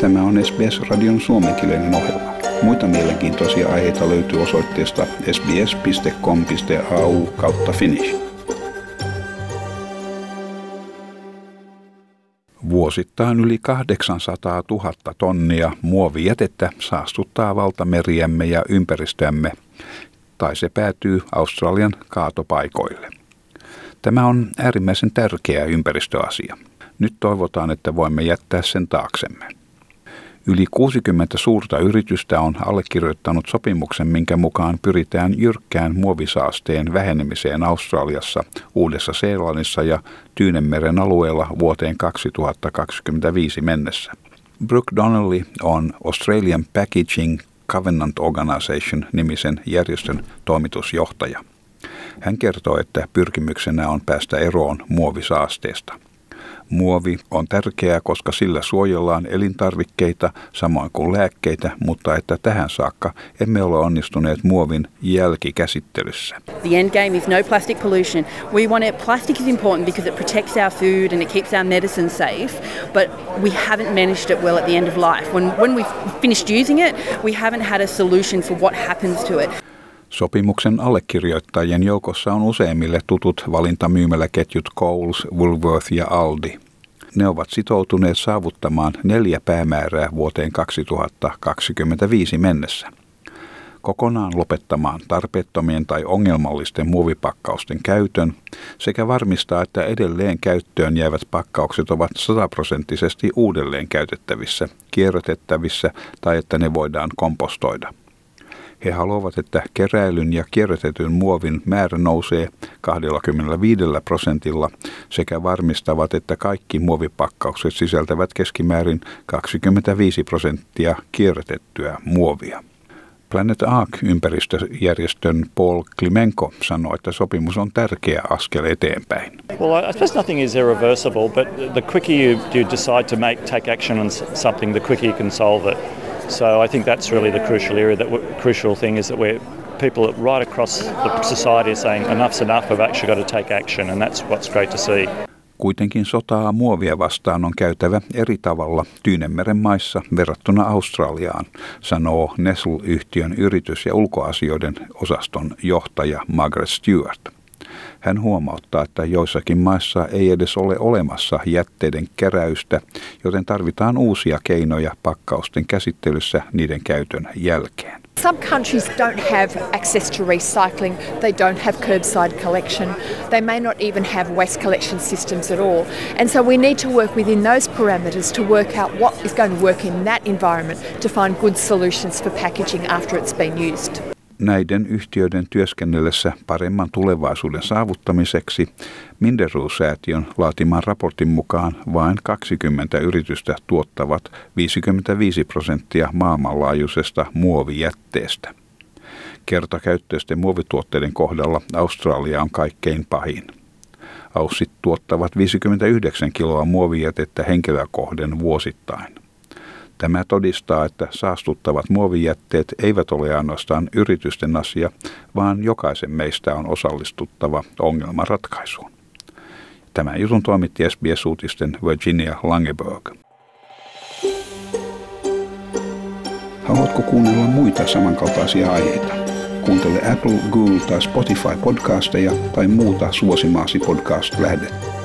Tämä on SBS-radion suomenkielinen ohjelma. Muita mielenkiintoisia aiheita löytyy osoitteesta sbs.com.au kautta finnish. Vuosittain yli 800 000 tonnia muovijätettä saastuttaa valtameriämme ja ympäristöämme, tai se päätyy Australian kaatopaikoille. Tämä on äärimmäisen tärkeä ympäristöasia. Nyt toivotaan, että voimme jättää sen taaksemme. Yli 60 suurta yritystä on allekirjoittanut sopimuksen, minkä mukaan pyritään jyrkkään muovisaasteen vähenemiseen Australiassa, Uudessa-Seelannissa ja Tyynemeren alueella vuoteen 2025 mennessä. Brooke Donnelly on Australian Packaging Covenant Organization nimisen järjestön toimitusjohtaja. Hän kertoo, että pyrkimyksenä on päästä eroon muovisaasteesta – Muovi on tärkeää, koska sillä suojellaan elintarvikkeita samoin kuin lääkkeitä, mutta että tähän saakka emme ole onnistuneet muovin jälkikäsittelyssä. The end game is no plastic pollution. We want it. Plastic is important because it protects our food and it keeps our medicine safe, but we haven't managed it well at the end of life. When when we've finished using it, we haven't had a solution for what happens to it. Sopimuksen allekirjoittajien joukossa on useimmille tutut valintamyymäläketjut Coles, Woolworth ja Aldi. Ne ovat sitoutuneet saavuttamaan neljä päämäärää vuoteen 2025 mennessä. Kokonaan lopettamaan tarpeettomien tai ongelmallisten muovipakkausten käytön sekä varmistaa, että edelleen käyttöön jäävät pakkaukset ovat sataprosenttisesti uudelleen käytettävissä, kierrätettävissä tai että ne voidaan kompostoida. He haluavat, että keräilyn ja kierrätetyn muovin määrä nousee 25 prosentilla sekä varmistavat, että kaikki muovipakkaukset sisältävät keskimäärin 25 prosenttia kierrätettyä muovia. Planet Ark-ympäristöjärjestön Paul Klimenko sanoi, että sopimus on tärkeä askel eteenpäin. Well, I suppose nothing is irreversible, but the quicker you, you decide to make take action on something, the quicker you can solve it. So I think that's really the crucial area. That crucial thing is that we're people right across the society are saying enough's enough. We've actually got to take action, and that's what's great to see. Kuitenkin sotaa muovia vastaan on käytävä eri tavalla Tyynemeren maissa verrattuna Australiaan, sanoo Nestle-yhtiön yritys- ja ulkoasioiden osaston johtaja Margaret Stewart. Hän huomauttaa, että joissakin maissa ei edes ole olemassa jätteiden keräystä, joten tarvitaan uusia keinoja pakkausten käsittelyssä niiden käytön jälkeen. Some countries don't have access to recycling. They don't have curbside collection. They may not even have waste collection systems at all. And so we need to work within those parameters to work out what is going to work in that environment to find good solutions for packaging after it's been used näiden yhtiöiden työskennellessä paremman tulevaisuuden saavuttamiseksi Minderoo-säätiön laatiman raportin mukaan vain 20 yritystä tuottavat 55 prosenttia maailmanlaajuisesta muovijätteestä. Kertakäyttöisten muovituotteiden kohdalla Australia on kaikkein pahin. Aussit tuottavat 59 kiloa muovijätettä henkilöä kohden vuosittain. Tämä todistaa, että saastuttavat muovijätteet eivät ole ainoastaan yritysten asia, vaan jokaisen meistä on osallistuttava ongelman ratkaisuun. Tämän jutun toimitti SBS-uutisten Virginia Langeberg. Haluatko kuunnella muita samankaltaisia aiheita? Kuuntele Apple, Google tai Spotify podcasteja tai muuta suosimaasi podcast-lähdettä.